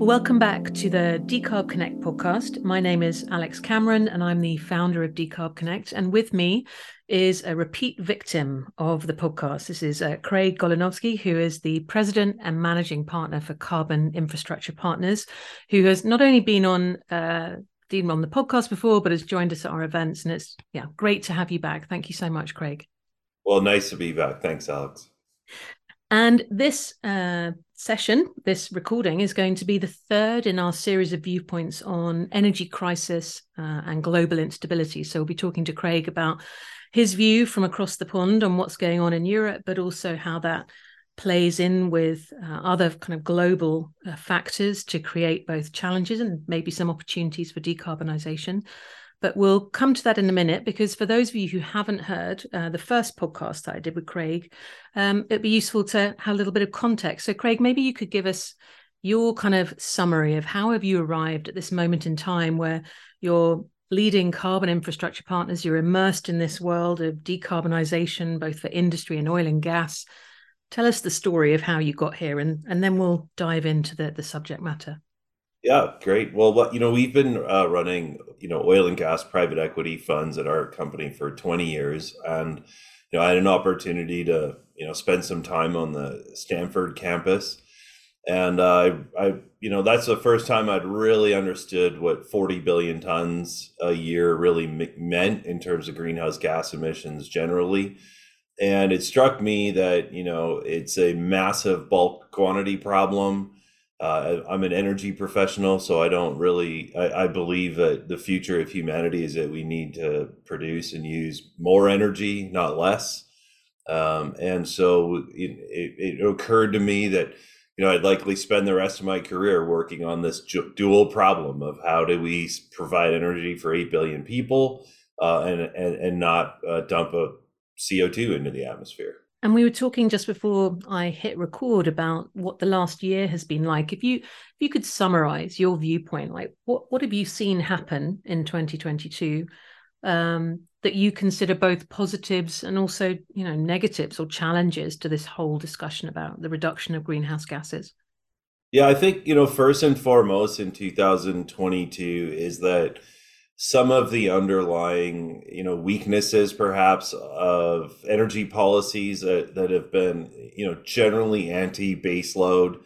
Welcome back to the Decarb Connect podcast. My name is Alex Cameron, and I'm the founder of Decarb Connect. And with me is a repeat victim of the podcast. This is uh, Craig Golinowski, who is the president and managing partner for Carbon Infrastructure Partners, who has not only been on uh, been on the podcast before, but has joined us at our events. And it's yeah, great to have you back. Thank you so much, Craig. Well, nice to be back. Thanks, Alex. And this uh, session, this recording, is going to be the third in our series of viewpoints on energy crisis uh, and global instability. So we'll be talking to Craig about his view from across the pond on what's going on in Europe, but also how that plays in with uh, other kind of global uh, factors to create both challenges and maybe some opportunities for decarbonisation. But we'll come to that in a minute because for those of you who haven't heard uh, the first podcast that I did with Craig, um, it'd be useful to have a little bit of context. So, Craig, maybe you could give us your kind of summary of how have you arrived at this moment in time where you're leading carbon infrastructure partners, you're immersed in this world of decarbonisation, both for industry and oil and gas. Tell us the story of how you got here, and, and then we'll dive into the, the subject matter. Yeah, great. Well, what you know, we've been uh, running you know oil and gas private equity funds at our company for 20 years, and you know I had an opportunity to you know spend some time on the Stanford campus, and uh, I, I you know that's the first time I'd really understood what 40 billion tons a year really meant in terms of greenhouse gas emissions generally. And it struck me that you know it's a massive bulk quantity problem uh, I'm an energy professional, so I don't really. I, I, believe that the future of humanity is that we need to produce and use more energy, not less. Um, and so it, it, it, occurred to me that you know I'd likely spend the rest of my career working on this dual problem of how do we provide energy for eight billion people uh, and, and and not uh, dump a CO2 into the atmosphere. And we were talking just before I hit record about what the last year has been like. If you if you could summarize your viewpoint, like what what have you seen happen in 2022 um, that you consider both positives and also you know negatives or challenges to this whole discussion about the reduction of greenhouse gases? Yeah, I think you know first and foremost in 2022 is that some of the underlying you know weaknesses perhaps of energy policies that, that have been you know generally anti baseload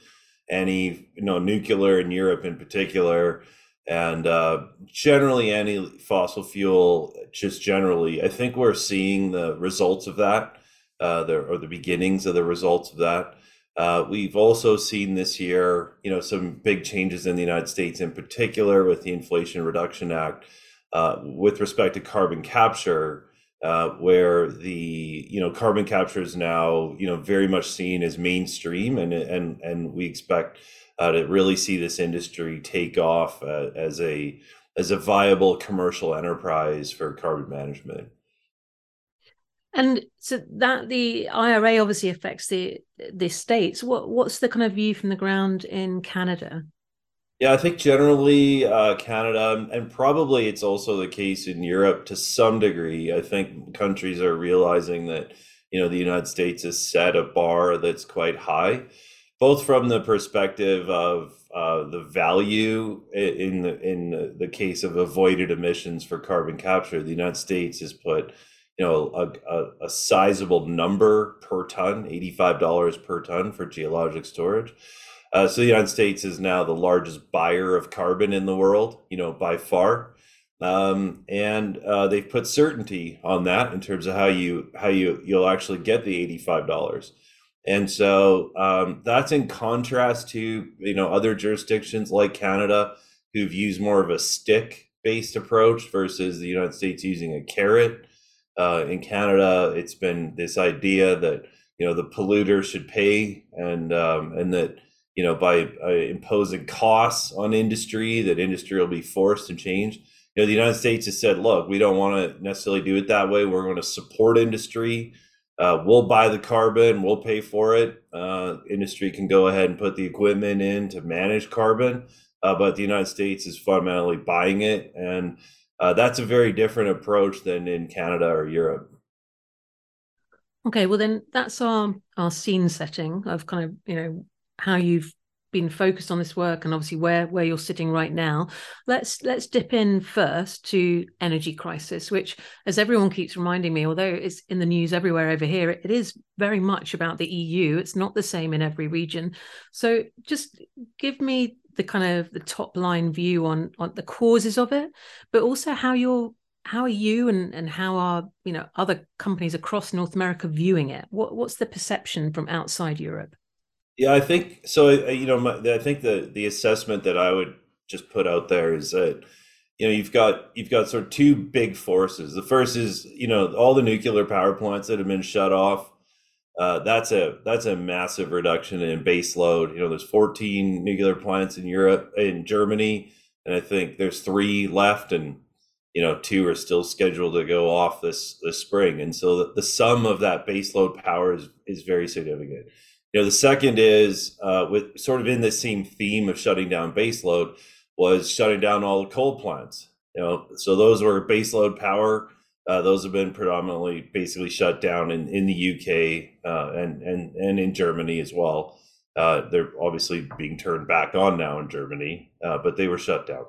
any you know nuclear in europe in particular and uh, generally any fossil fuel just generally. I think we're seeing the results of that uh, the, or the beginnings of the results of that uh, we've also seen this year you know some big changes in the united states in particular with the inflation reduction act uh, with respect to carbon capture, uh, where the you know carbon capture is now you know very much seen as mainstream, and and and we expect uh, to really see this industry take off uh, as a as a viable commercial enterprise for carbon management. And so that the IRA obviously affects the the states. What what's the kind of view from the ground in Canada? Yeah, I think generally uh, Canada, and probably it's also the case in Europe to some degree. I think countries are realizing that you know the United States has set a bar that's quite high, both from the perspective of uh, the value in the in the case of avoided emissions for carbon capture. The United States has put you know a, a, a sizable number per ton, eighty five dollars per ton for geologic storage uh, so the United States is now the largest buyer of carbon in the world, you know, by far. Um, and uh, they've put certainty on that in terms of how you how you you'll actually get the eighty five dollars. And so um, that's in contrast to you know other jurisdictions like Canada who've used more of a stick based approach versus the United States using a carrot. Uh, in Canada, it's been this idea that you know the polluter should pay, and um, and that you know, by uh, imposing costs on industry, that industry will be forced to change. You know, the United States has said, look, we don't want to necessarily do it that way. We're going to support industry. Uh, we'll buy the carbon, we'll pay for it. Uh, industry can go ahead and put the equipment in to manage carbon, uh, but the United States is fundamentally buying it. And uh, that's a very different approach than in Canada or Europe. Okay, well then that's our our scene setting of kind of you know how you've been focused on this work and obviously where where you're sitting right now. Let's let's dip in first to energy crisis which as everyone keeps reminding me although it's in the news everywhere over here it is very much about the EU it's not the same in every region. So just give me the kind of the top line view on on the causes of it but also how you're how are you and and how are you know other companies across North America viewing it what what's the perception from outside Europe yeah, I think so. Uh, you know, my, I think the the assessment that I would just put out there is that you know you've got you've got sort of two big forces. The first is you know all the nuclear power plants that have been shut off. Uh, that's a that's a massive reduction in base load. You know, there's 14 nuclear plants in Europe, in Germany, and I think there's three left, and you know two are still scheduled to go off this this spring. And so the, the sum of that base load power is is very significant. You know, the second is uh, with sort of in the same theme of shutting down baseload was shutting down all the coal plants. You know, so those were baseload power. Uh, those have been predominantly basically shut down in, in the UK uh, and and and in Germany as well. Uh, they're obviously being turned back on now in Germany, uh, but they were shut down.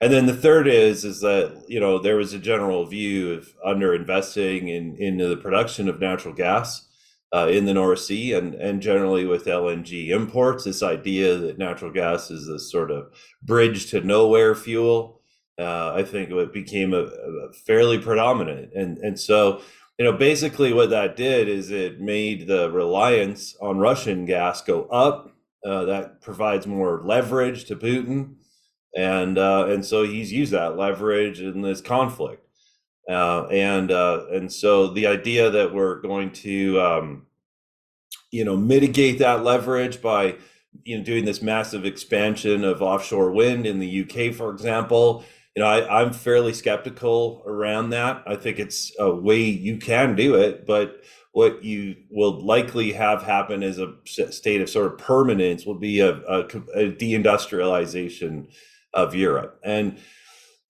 And then the third is is that you know there was a general view of under investing in into the production of natural gas uh, in the North Sea and, and generally with LNG imports, this idea that natural gas is this sort of bridge to nowhere fuel, uh, I think it became a, a, fairly predominant. And, and so, you know, basically what that did is it made the reliance on Russian gas go up. Uh, that provides more leverage to Putin. And, uh, and so he's used that leverage in this conflict. Uh, and uh, and so the idea that we're going to um, you know mitigate that leverage by you know doing this massive expansion of offshore wind in the UK, for example. You know, I, I'm fairly skeptical around that. I think it's a way you can do it, but what you will likely have happen as a state of sort of permanence will be a, a, a deindustrialization of Europe. And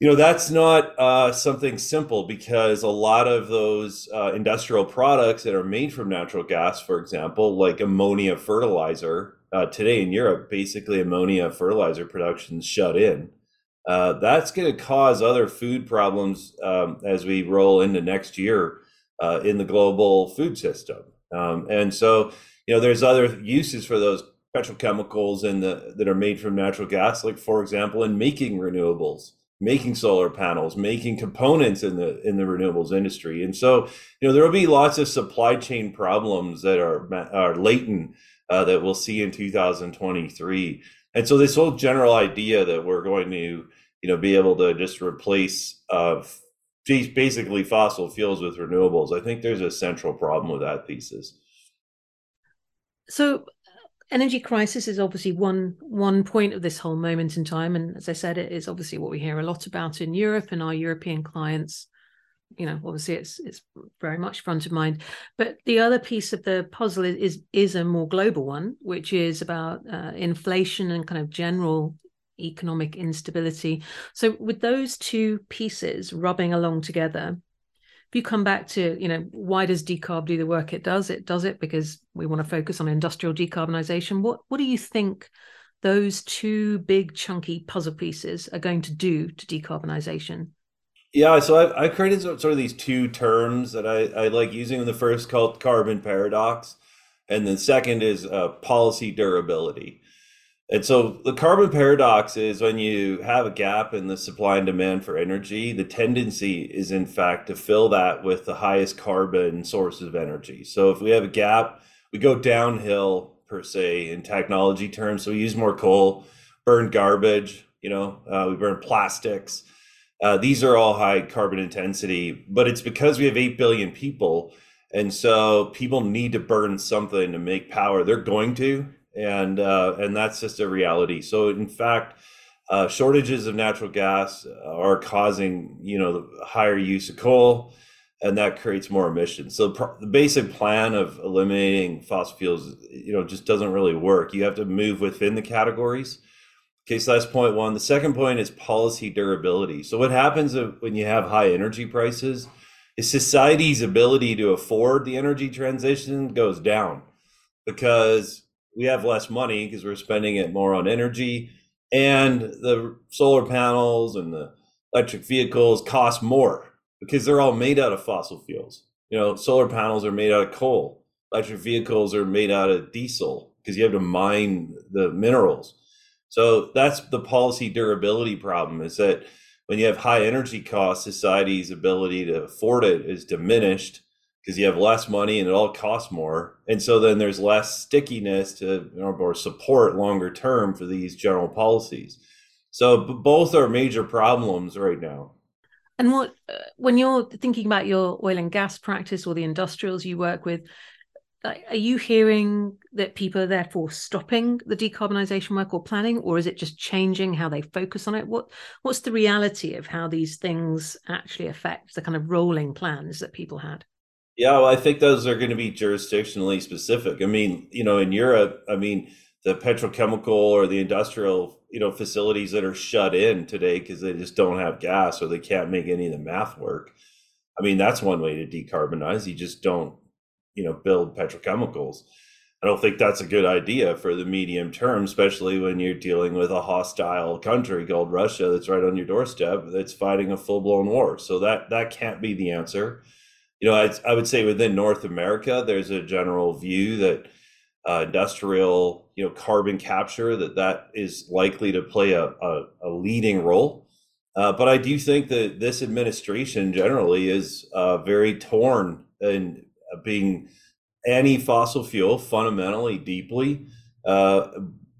you know that's not uh, something simple because a lot of those uh, industrial products that are made from natural gas for example like ammonia fertilizer uh, today in europe basically ammonia fertilizer production is shut in uh, that's going to cause other food problems um, as we roll into next year uh, in the global food system um, and so you know there's other uses for those petrochemicals and that are made from natural gas like for example in making renewables making solar panels, making components in the in the renewables industry. And so, you know, there will be lots of supply chain problems that are are latent uh, that we'll see in 2023. And so, this whole general idea that we're going to, you know, be able to just replace uh, basically fossil fuels with renewables, I think there's a central problem with that thesis. So, energy crisis is obviously one one point of this whole moment in time and as i said it is obviously what we hear a lot about in europe and our european clients you know obviously it's it's very much front of mind. But the other piece of the puzzle is is, is a more global one which is about uh, inflation and kind of general economic instability. So with those two pieces rubbing along together if you come back to you know why does decarb do the work it does? It does it because we want to focus on industrial decarbonization. What what do you think those two big chunky puzzle pieces are going to do to decarbonization yeah so i've, i created sort of these two terms that i, I like using the first called carbon paradox and then second is uh, policy durability and so the carbon paradox is when you have a gap in the supply and demand for energy, the tendency is in fact to fill that with the highest carbon sources of energy. So if we have a gap, we go downhill per se in technology terms. So we use more coal, burn garbage, you know, uh, we burn plastics. Uh, these are all high carbon intensity, but it's because we have 8 billion people. And so people need to burn something to make power. They're going to, and uh, and that's just a reality. So in fact, uh, shortages of natural gas are causing you know higher use of coal, and that creates more emissions. So pr- the basic plan of eliminating fossil fuels, you know, just doesn't really work. You have to move within the categories. Okay, so that's point one. The second point is policy durability. So what happens when you have high energy prices? Is society's ability to afford the energy transition goes down because we have less money because we're spending it more on energy, and the solar panels and the electric vehicles cost more because they're all made out of fossil fuels. You know, solar panels are made out of coal. Electric vehicles are made out of diesel because you have to mine the minerals. So that's the policy durability problem is that when you have high energy costs, society's ability to afford it is diminished because you have less money and it all costs more. And so then there's less stickiness to or support longer term for these general policies. So both are major problems right now. And what uh, when you're thinking about your oil and gas practice or the industrials you work with, are you hearing that people are therefore stopping the decarbonisation work or planning, or is it just changing how they focus on it? What what's the reality of how these things actually affect the kind of rolling plans that people had? Yeah, well, I think those are going to be jurisdictionally specific. I mean, you know, in Europe, I mean, the petrochemical or the industrial, you know, facilities that are shut in today because they just don't have gas or they can't make any of the math work. I mean, that's one way to decarbonize. You just don't, you know, build petrochemicals. I don't think that's a good idea for the medium term, especially when you're dealing with a hostile country called Russia that's right on your doorstep that's fighting a full blown war. So that that can't be the answer you know, I, I would say within North America, there's a general view that uh, industrial, you know, carbon capture that that is likely to play a, a, a leading role. Uh, but I do think that this administration generally is uh, very torn in being anti fossil fuel fundamentally, deeply, uh,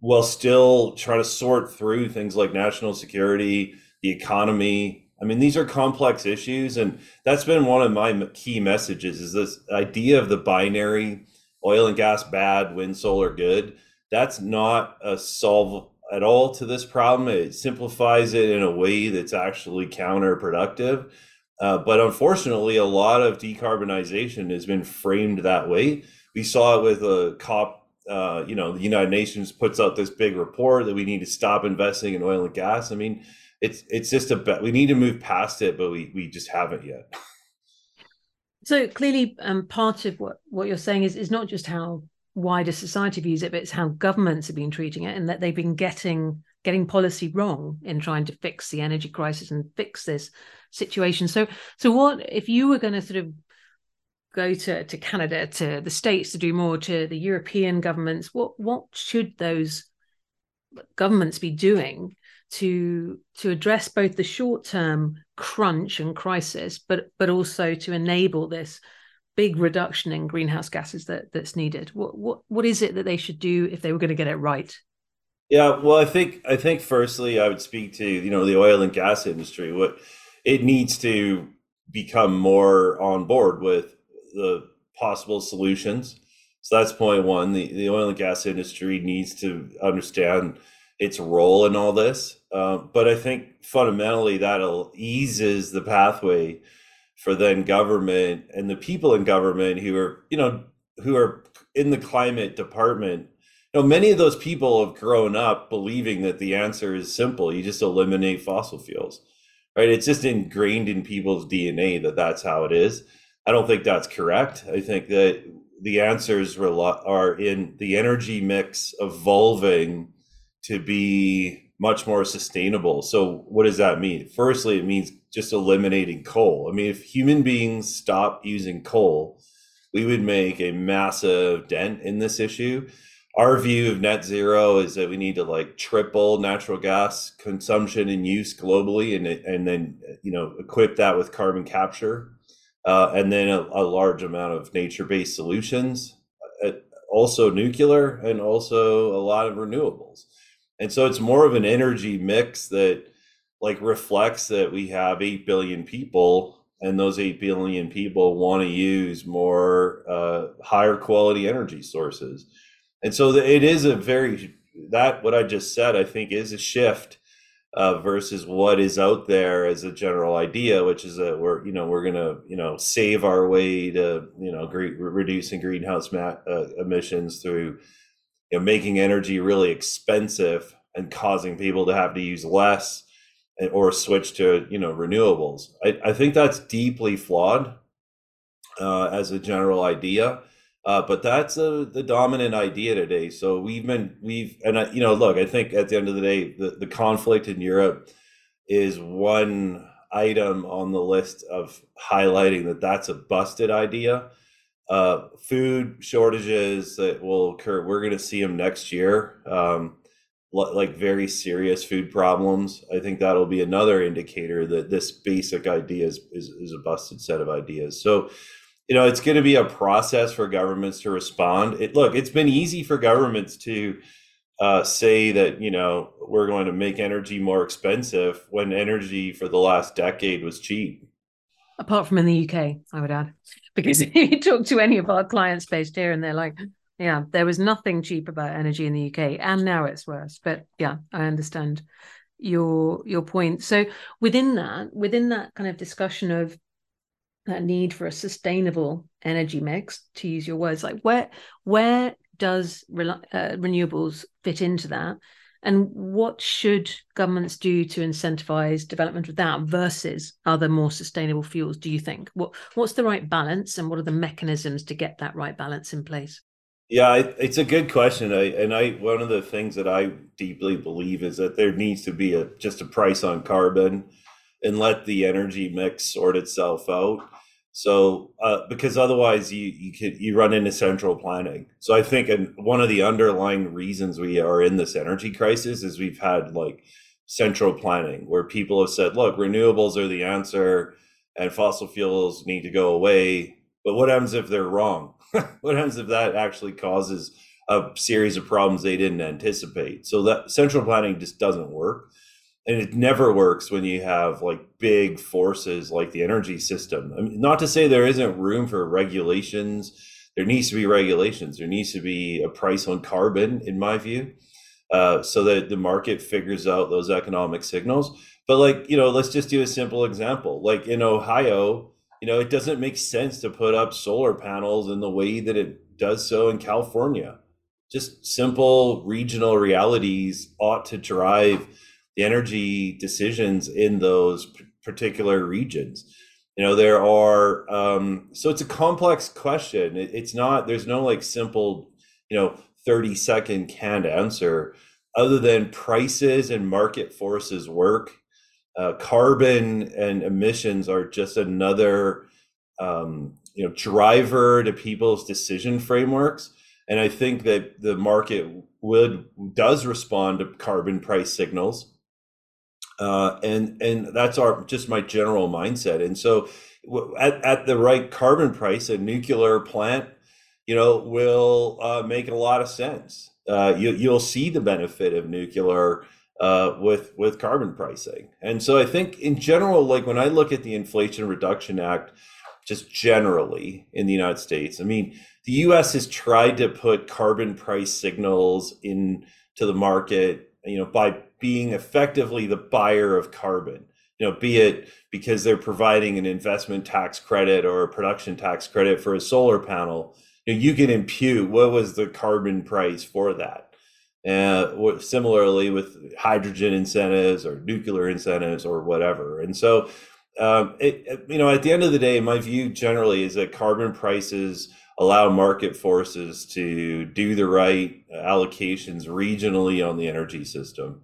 while still trying to sort through things like national security, the economy, I mean, these are complex issues, and that's been one of my key messages: is this idea of the binary oil and gas bad, wind solar good. That's not a solve at all to this problem. It simplifies it in a way that's actually counterproductive. Uh, but unfortunately, a lot of decarbonization has been framed that way. We saw it with a COP. Uh, you know, the United Nations puts out this big report that we need to stop investing in oil and gas. I mean, it's it's just a bet. We need to move past it, but we we just haven't yet. So clearly, um, part of what what you're saying is is not just how wider society views it, but it's how governments have been treating it, and that they've been getting getting policy wrong in trying to fix the energy crisis and fix this situation. So so what if you were going to sort of go to to Canada, to the states to do more, to the European governments? What what should those governments be doing to to address both the short term crunch and crisis, but but also to enable this big reduction in greenhouse gases that that's needed. What what what is it that they should do if they were going to get it right? Yeah, well, I think I think firstly, I would speak to you know the oil and gas industry. What it needs to become more on board with the possible solutions. So that's point one. The the oil and gas industry needs to understand its role in all this. Uh, but I think fundamentally that'll eases the pathway for then government and the people in government who are, you know, who are in the climate department. Know, many of those people have grown up believing that the answer is simple. You just eliminate fossil fuels, right? It's just ingrained in people's DNA that that's how it is. I don't think that's correct. I think that the answers are in the energy mix evolving to be much more sustainable. So, what does that mean? Firstly, it means just eliminating coal. I mean, if human beings stop using coal, we would make a massive dent in this issue. Our view of net zero is that we need to like triple natural gas consumption and use globally, and and then you know equip that with carbon capture, uh, and then a, a large amount of nature-based solutions, uh, also nuclear, and also a lot of renewables. And so it's more of an energy mix that like reflects that we have 8 billion people and those 8 billion people want to use more uh, higher quality energy sources and so it is a very that what i just said i think is a shift uh, versus what is out there as a general idea which is that we're you know we're gonna you know save our way to you know gre- reducing greenhouse mat, uh, emissions through you know, making energy really expensive and causing people to have to use less or switch to you know renewables. I, I think that's deeply flawed uh, as a general idea. Uh, but that's a, the dominant idea today. So we've been we've and I, you know look, I think at the end of the day, the, the conflict in Europe is one item on the list of highlighting that that's a busted idea. Uh, food shortages that will occur, we're going to see them next year. Um, like very serious food problems. I think that'll be another indicator that this basic idea is, is, is a busted set of ideas. So you know it's going to be a process for governments to respond. It look it's been easy for governments to uh, say that you know we're going to make energy more expensive when energy for the last decade was cheap. Apart from in the uk i would add. Because if you talk to any of our clients based here and they're like yeah there was nothing cheap about energy in the uk and now it's worse. But yeah i understand your your point. So within that within that kind of discussion of that need for a sustainable energy mix to use your words like where where does uh, renewables fit into that? And what should governments do to incentivize development of that versus other more sustainable fuels do you think? What what's the right balance and what are the mechanisms to get that right balance in place? Yeah it's a good question. I, and i one of the things that i deeply believe is that there needs to be a just a price on carbon and let the energy mix sort itself out so uh, because otherwise you you could you run into central planning. So I think one of the underlying reasons we are in this energy crisis is we've had like central planning where people have said, look, renewables are the answer and fossil fuels need to go away. But what happens if they're wrong? what happens if that actually causes a series of problems they didn't anticipate? So that central planning just doesn't work and it never works when you have like big forces like the energy system. I mean, not to say there isn't room for regulations. There needs to be regulations. There needs to be a price on carbon, in my view, uh, so that the market figures out those economic signals. But like you know, let's just do a simple example. Like in Ohio, you know, it doesn't make sense to put up solar panels in the way that it does so in California. Just simple regional realities ought to drive the energy decisions in those particular regions. You know there are um, so it's a complex question. It, it's not there's no like simple you know 30 second canned answer other than prices and market forces work. Uh, carbon and emissions are just another um, you know driver to people's decision frameworks. And i think that the market would does respond to carbon price signals uh, and and that's our just my general mindset. And so, at, at the right carbon price, a nuclear plant, you know, will uh, make a lot of sense. Uh, you, you'll see the benefit of nuclear uh, with with carbon pricing. And so, I think in general, like when I look at the Inflation Reduction Act, just generally in the United States, I mean, the U.S. has tried to put carbon price signals into the market, you know, by being effectively the buyer of carbon. You know be it because they're providing an investment tax credit or a production tax credit for a solar panel you, know, you can impute what was the carbon price for that. Uh, similarly with hydrogen incentives or nuclear incentives or whatever. And so um, it, you know at the end of the day my view generally is that carbon prices allow market forces to do the right allocations regionally on the energy system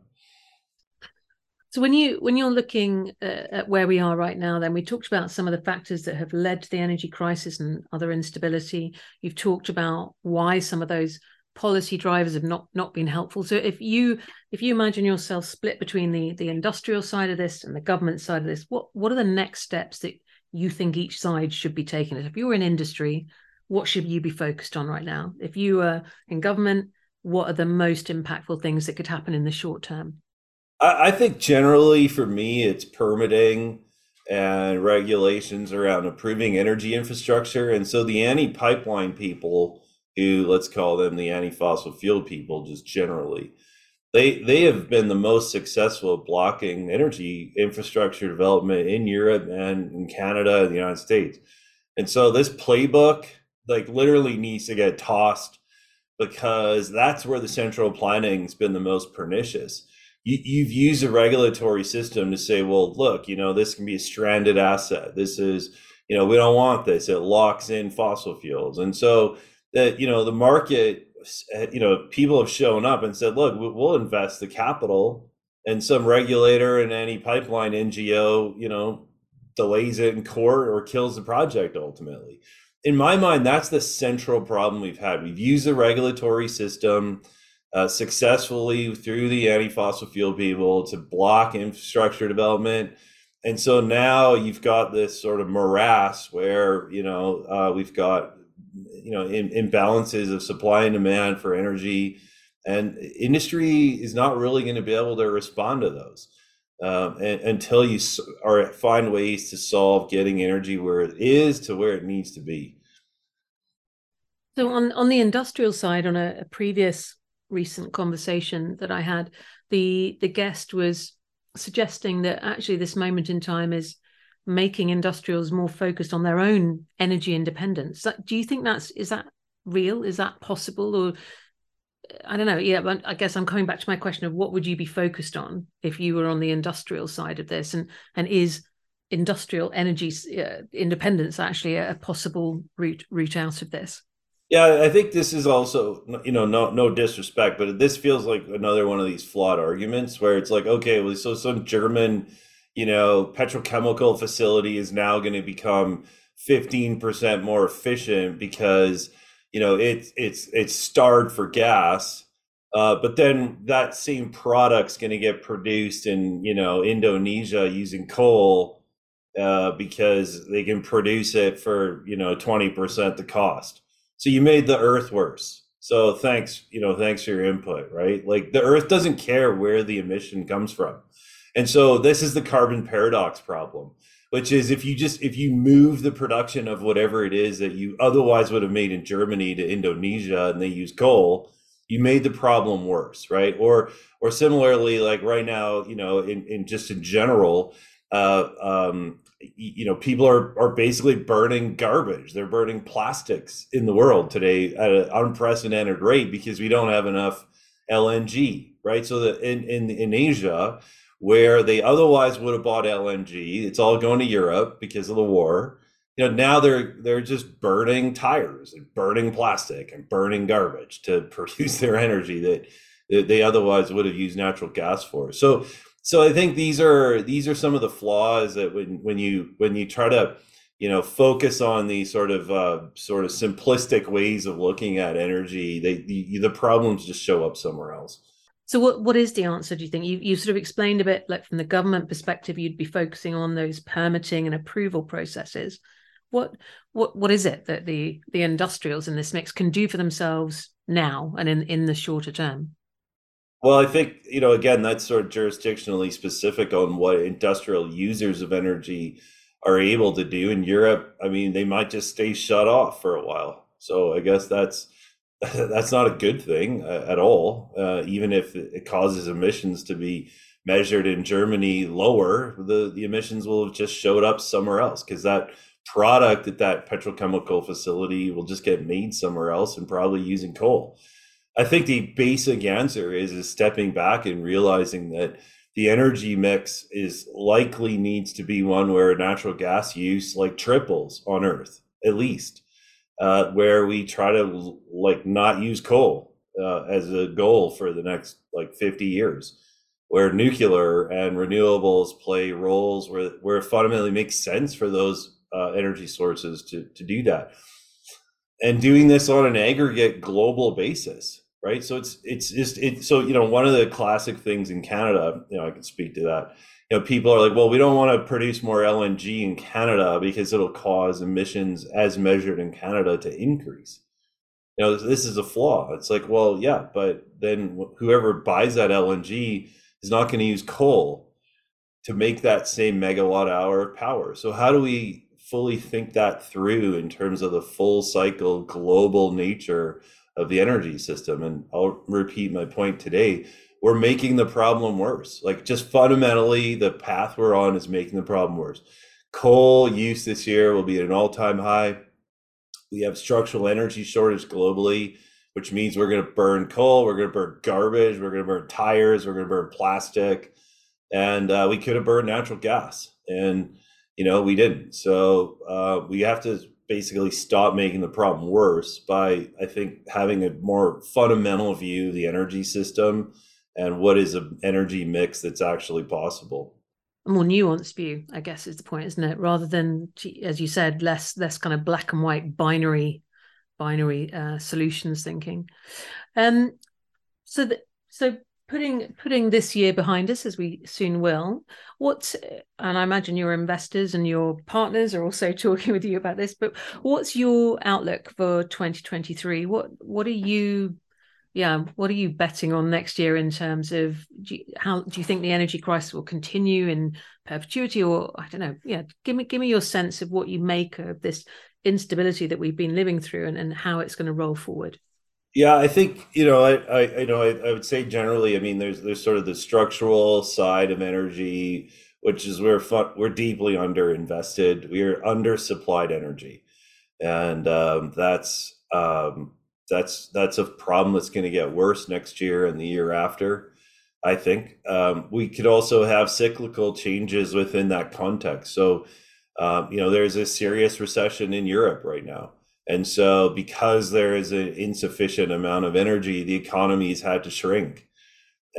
so when you when you're looking uh, at where we are right now, then we talked about some of the factors that have led to the energy crisis and other instability. You've talked about why some of those policy drivers have not not been helpful. So if you if you imagine yourself split between the the industrial side of this and the government side of this, what what are the next steps that you think each side should be taking? If you're in industry, what should you be focused on right now? If you are in government, what are the most impactful things that could happen in the short term? I, I think generally for me, it's permitting and regulations around approving energy infrastructure. And so the anti pipeline people, who let's call them the anti fossil fuel people, just generally, they they have been the most successful at blocking energy infrastructure development in Europe and in Canada and the United States. And so this playbook like literally needs to get tossed because that's where the central planning's been the most pernicious you, you've used a regulatory system to say, well, look, you know, this can be a stranded asset. This is, you know, we don't want this. It locks in fossil fuels. And so that you know the market eh, you know people have shown up and said look we'll invest the capital and some regulator and any pipeline ngo you know delays it in court or kills the project ultimately in my mind that's the central problem we've had we've used the regulatory system uh, successfully through the anti-fossil fuel people to block infrastructure development. And so now you've got this sort of morass where you know uh, we've got you know imbalances of supply and demand for energy. And industry is not really going to be able to respond to those um, and, until you are find ways to solve getting energy where it is to where it needs to be. So on on the industrial side on a, a previous recent conversation that i had the the guest was suggesting that actually this moment in time is making industrials more focused on their own energy independence. Do you think that's is that real? Is that possible? Or I don't know. Yeah, but I guess I'm coming back to my question of what would you be focused on if you were on the industrial side of this, and and is industrial energy uh, independence actually a, a possible route route out of this? Yeah, I think this is also, you know, no no disrespect, but this feels like another one of these flawed arguments where it's like, okay, well, so some German you know, petrochemical facility is now going to become 15% more efficient because, you know, it's it's it's starved for gas. Uh, but then that same product's going to get produced in, you know, Indonesia using coal uh, because they can produce it for, you know, 20% the cost. So you made the earth worse. So thanks, you know, thanks for your input, right? Like the earth doesn't care where the emission comes from. And so this is the carbon paradox problem, which is if you just if you move the production of whatever it is that you otherwise would have made in Germany to Indonesia and they use coal, you made the problem worse, right? Or or similarly, like right now, you know, in, in just in general, uh, um, you know, people are are basically burning garbage. They're burning plastics in the world today at an unprecedented rate because we don't have enough LNG, right? So that in in in Asia, where they otherwise would have bought LNG. It's all going to Europe because of the war. You know, now they're they're just burning tires and burning plastic and burning garbage to produce their energy that, that they otherwise would have used natural gas for. So so I think these are these are some of the flaws that when when you when you try to you know focus on these sort of uh, sort of simplistic ways of looking at energy, they the, the problems just show up somewhere else. So what what is the answer? Do you think you you sort of explained a bit like from the government perspective, you'd be focusing on those permitting and approval processes. What what what is it that the the industrials in this mix can do for themselves now and in in the shorter term? Well, I think you know again that's sort of jurisdictionally specific on what industrial users of energy are able to do in Europe. I mean, they might just stay shut off for a while. So I guess that's that's not a good thing uh, at all. Uh, even if it causes emissions to be measured in Germany lower, the, the emissions will have just showed up somewhere else because that product at that petrochemical facility will just get made somewhere else and probably using coal. I think the basic answer is is stepping back and realizing that the energy mix is likely needs to be one where natural gas use like triples on Earth at least uh, where we try to like not use coal uh, as a goal for the next like 50 years where nuclear and renewables play roles where where it fundamentally makes sense for those uh, energy sources to to do that. And doing this on an aggregate global basis right so it's it's just it so you know one of the classic things in canada you know i can speak to that you know, people are like, well, we don't want to produce more LNG in Canada because it'll cause emissions as measured in Canada to increase. You know, this is a flaw. It's like, well, yeah, but then whoever buys that LNG is not going to use coal to make that same megawatt hour of power. So how do we fully think that through in terms of the full cycle global nature of the energy system? And I'll repeat my point today we're making the problem worse. Like just fundamentally, the path we're on is making the problem worse. Coal use this year will be at an all-time high. We have structural energy shortage globally, which means we're going to burn coal, we're going to burn garbage, we're going to burn tires, we're going to burn plastic, and uh, we could have burned natural gas, and you know we didn't. So uh, we have to basically stop making the problem worse by I think having a more fundamental view of the energy system and what is an energy mix that's actually possible. A more nuanced view i guess is the point isn't it? Rather than as you said less less kind of black and white binary binary uh, solutions thinking. Um so that so putting putting this year behind us as we soon will what and i imagine your investors and your partners are also talking with you about this but what's your outlook for 2023 what what are you yeah what are you betting on next year in terms of do you, how do you think the energy crisis will continue in perpetuity or i don't know yeah give me give me your sense of what you make of this instability that we've been living through and, and how it's going to roll forward yeah i think you know i i you know I, I would say generally i mean there's there's sort of the structural side of energy which is where fun, we're deeply under invested we're undersupplied energy and um, that's um, that's that's a problem that's going to get worse next year and the year after. I think um, we could also have cyclical changes within that context. So, um, you know, there's a serious recession in Europe right now, and so because there is an insufficient amount of energy, the economies had to shrink,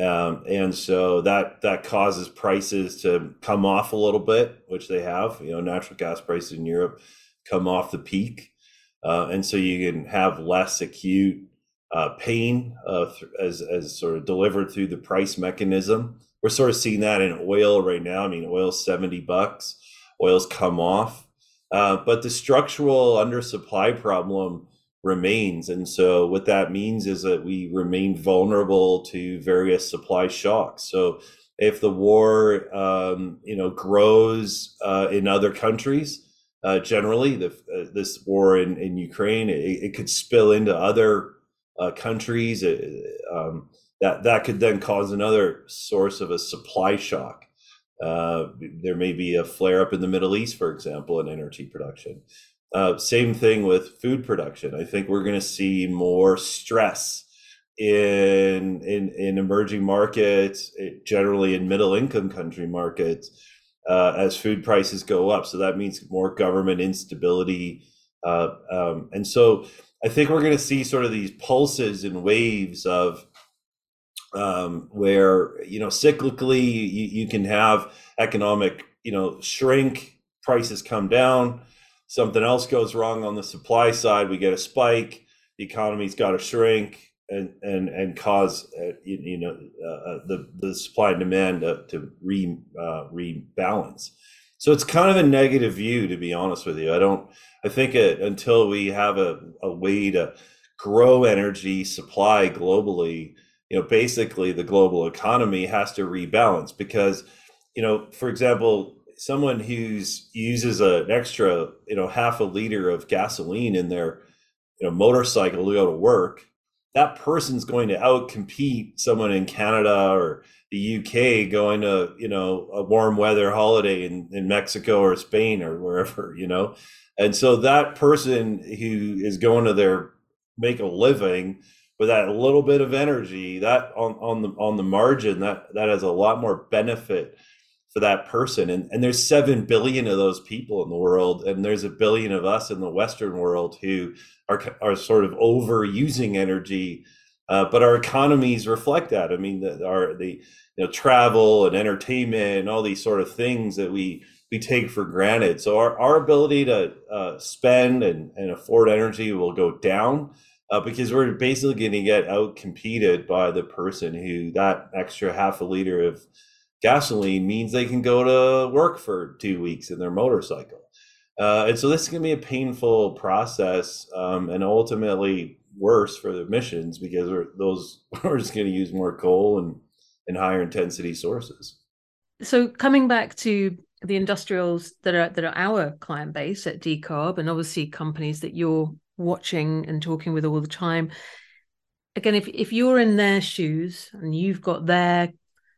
um, and so that that causes prices to come off a little bit, which they have. You know, natural gas prices in Europe come off the peak uh, and so you can have less acute uh, pain uh, as as sort of delivered through the price mechanism. We're sort of seeing that in oil right now. I mean, oil's seventy bucks. Oil's come off, uh, but the structural undersupply problem remains. And so what that means is that we remain vulnerable to various supply shocks. So if the war, um, you know, grows uh, in other countries uh, generally. The, uh, this war in, in Ukraine, it, it could spill into other uh, countries. It, um, that that could then cause another source of a supply shock. Uh, there may be a flare up in the Middle East, for example, in energy production. Uh, same thing with food production. I think we're going to see more stress in in in emerging markets, generally in middle income country markets, uh, as food prices go up. So that means more government instability. Uh, um, and so I think we're going to see sort of these pulses and waves of um, where, you know, cyclically you, you can have economic, you know, shrink, prices come down, something else goes wrong on the supply side, we get a spike, the economy's got to shrink, and and and cause uh, you, you, know uh, uh, the the supply and demand to, to re uh, rebalance. So it's kind of a negative view, to be honest with you. I don't. I think it, until we have a, a way to grow energy supply globally, you know, basically the global economy has to rebalance because, you know, for example, someone who's uses an extra, you know, half a liter of gasoline in their, you know, motorcycle to go to work that person's going to outcompete someone in Canada or the UK going to, you know, a warm weather holiday in, in Mexico or Spain or wherever, you know. And so that person who is going to their make a living with that little bit of energy, that on, on the on the margin, that that has a lot more benefit for that person. And and there's seven billion of those people in the world, and there's a billion of us in the Western world who are are sort of overusing energy, uh, but our economies reflect that. I mean, the, our the you know travel and entertainment and all these sort of things that we we take for granted. So our, our ability to uh, spend and, and afford energy will go down uh, because we're basically going to get out competed by the person who that extra half a liter of gasoline means they can go to work for two weeks in their motorcycle. Uh, and so this is going to be a painful process um, and ultimately worse for the emissions because we're, those we're just going to use more coal and, and higher intensity sources. So coming back to the industrials that are that are our client base at Decarb and obviously companies that you're watching and talking with all the time. Again, if if you're in their shoes and you've got their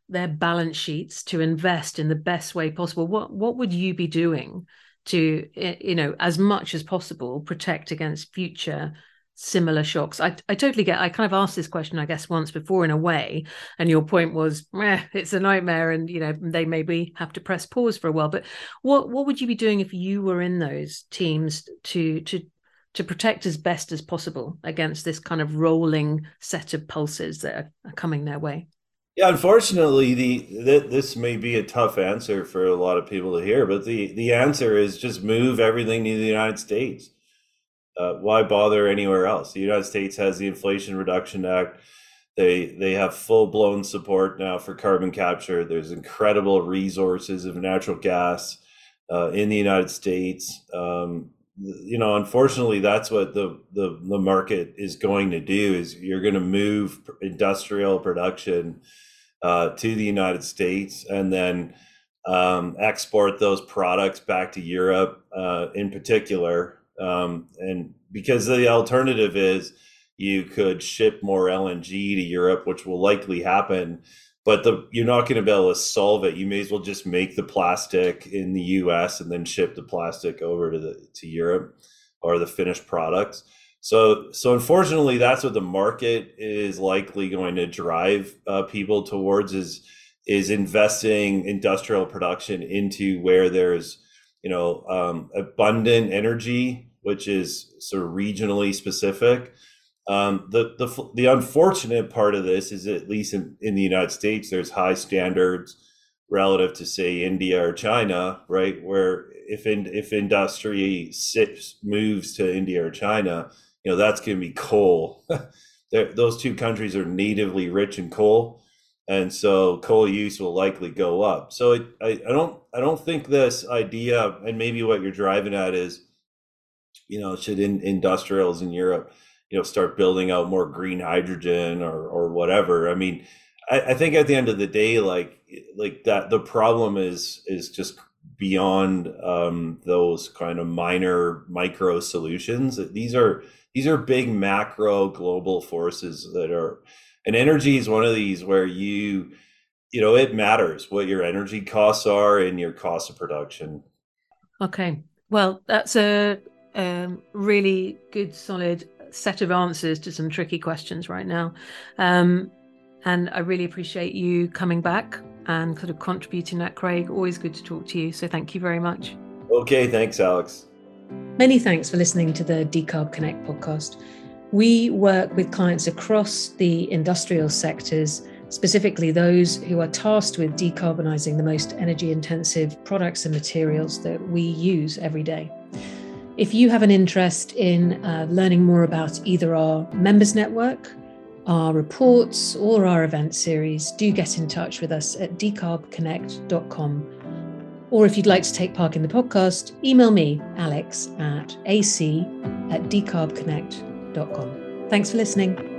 their balance sheets to invest in the best way possible, what what would you be doing to eh, you know as much as possible protect against future similar shocks? I, I totally get. I kind of asked this question, I guess, once before in a way, and your point was, it's a nightmare, and you know they maybe have to press pause for a while. But what what would you be doing if you were in those teams to to to protect as best as possible against this kind of rolling set of pulses that are, are coming their way? Yeah, unfortunately, the, the this may be a tough answer for a lot of people to hear, but the the answer is just move everything to the United States. Uh, why bother anywhere else? The United States has the Inflation Reduction Act. They they have full blown support now for carbon capture. There's incredible resources of natural gas uh, in the United States. Um, you know, unfortunately, that's what the, the the market is going to do. Is you're going to move industrial production uh, to the United States and then um, export those products back to Europe, uh, in particular. Um, and because the alternative is you could ship more LNG to Europe, which will likely happen but the you're not going to be able to solve it. You may as well just make the plastic in the U.S. and then ship the plastic over to the to Europe or the finished products. So so unfortunately, that's what the market is likely going to drive uh, people towards is is investing industrial production into where there's you know um, abundant energy, which is sort of regionally specific um, the the the unfortunate part of this is at least in, in the United States, there's high standards relative to say India or China, right? Where if in, if industry sits, moves to India or China, you know that's going to be coal. those two countries are natively rich in coal, and so coal use will likely go up. So it, I, I don't I don't think this idea, and maybe what you're driving at is, you know, should in, industrials in Europe you know start building out more green hydrogen or or whatever. I mean I, I, think at the end of the day like like that the problem is is just beyond um, those kind of minor micro solutions. These are these are big macro global forces that are and energy is one of these where you you know it matters what your energy costs are and your cost of production. Okay. Well that's a um, really good solid set of answers to some tricky questions right now. Um, and I really appreciate you coming back and sort of contributing that, Craig. Always good to talk to you. So thank you very much. Okay, thanks, Alex. Many thanks for listening to the Decarb Connect podcast. We work with clients across the industrial sectors, specifically those who are tasked with decarbonising the most energy intensive products and materials that we use every day. If you have an interest in uh, learning more about either our members network, our reports, or our event series, do get in touch with us at decarbconnect.com. Or if you'd like to take part in the podcast, email me, alex at ac at decarbconnect.com. Thanks for listening.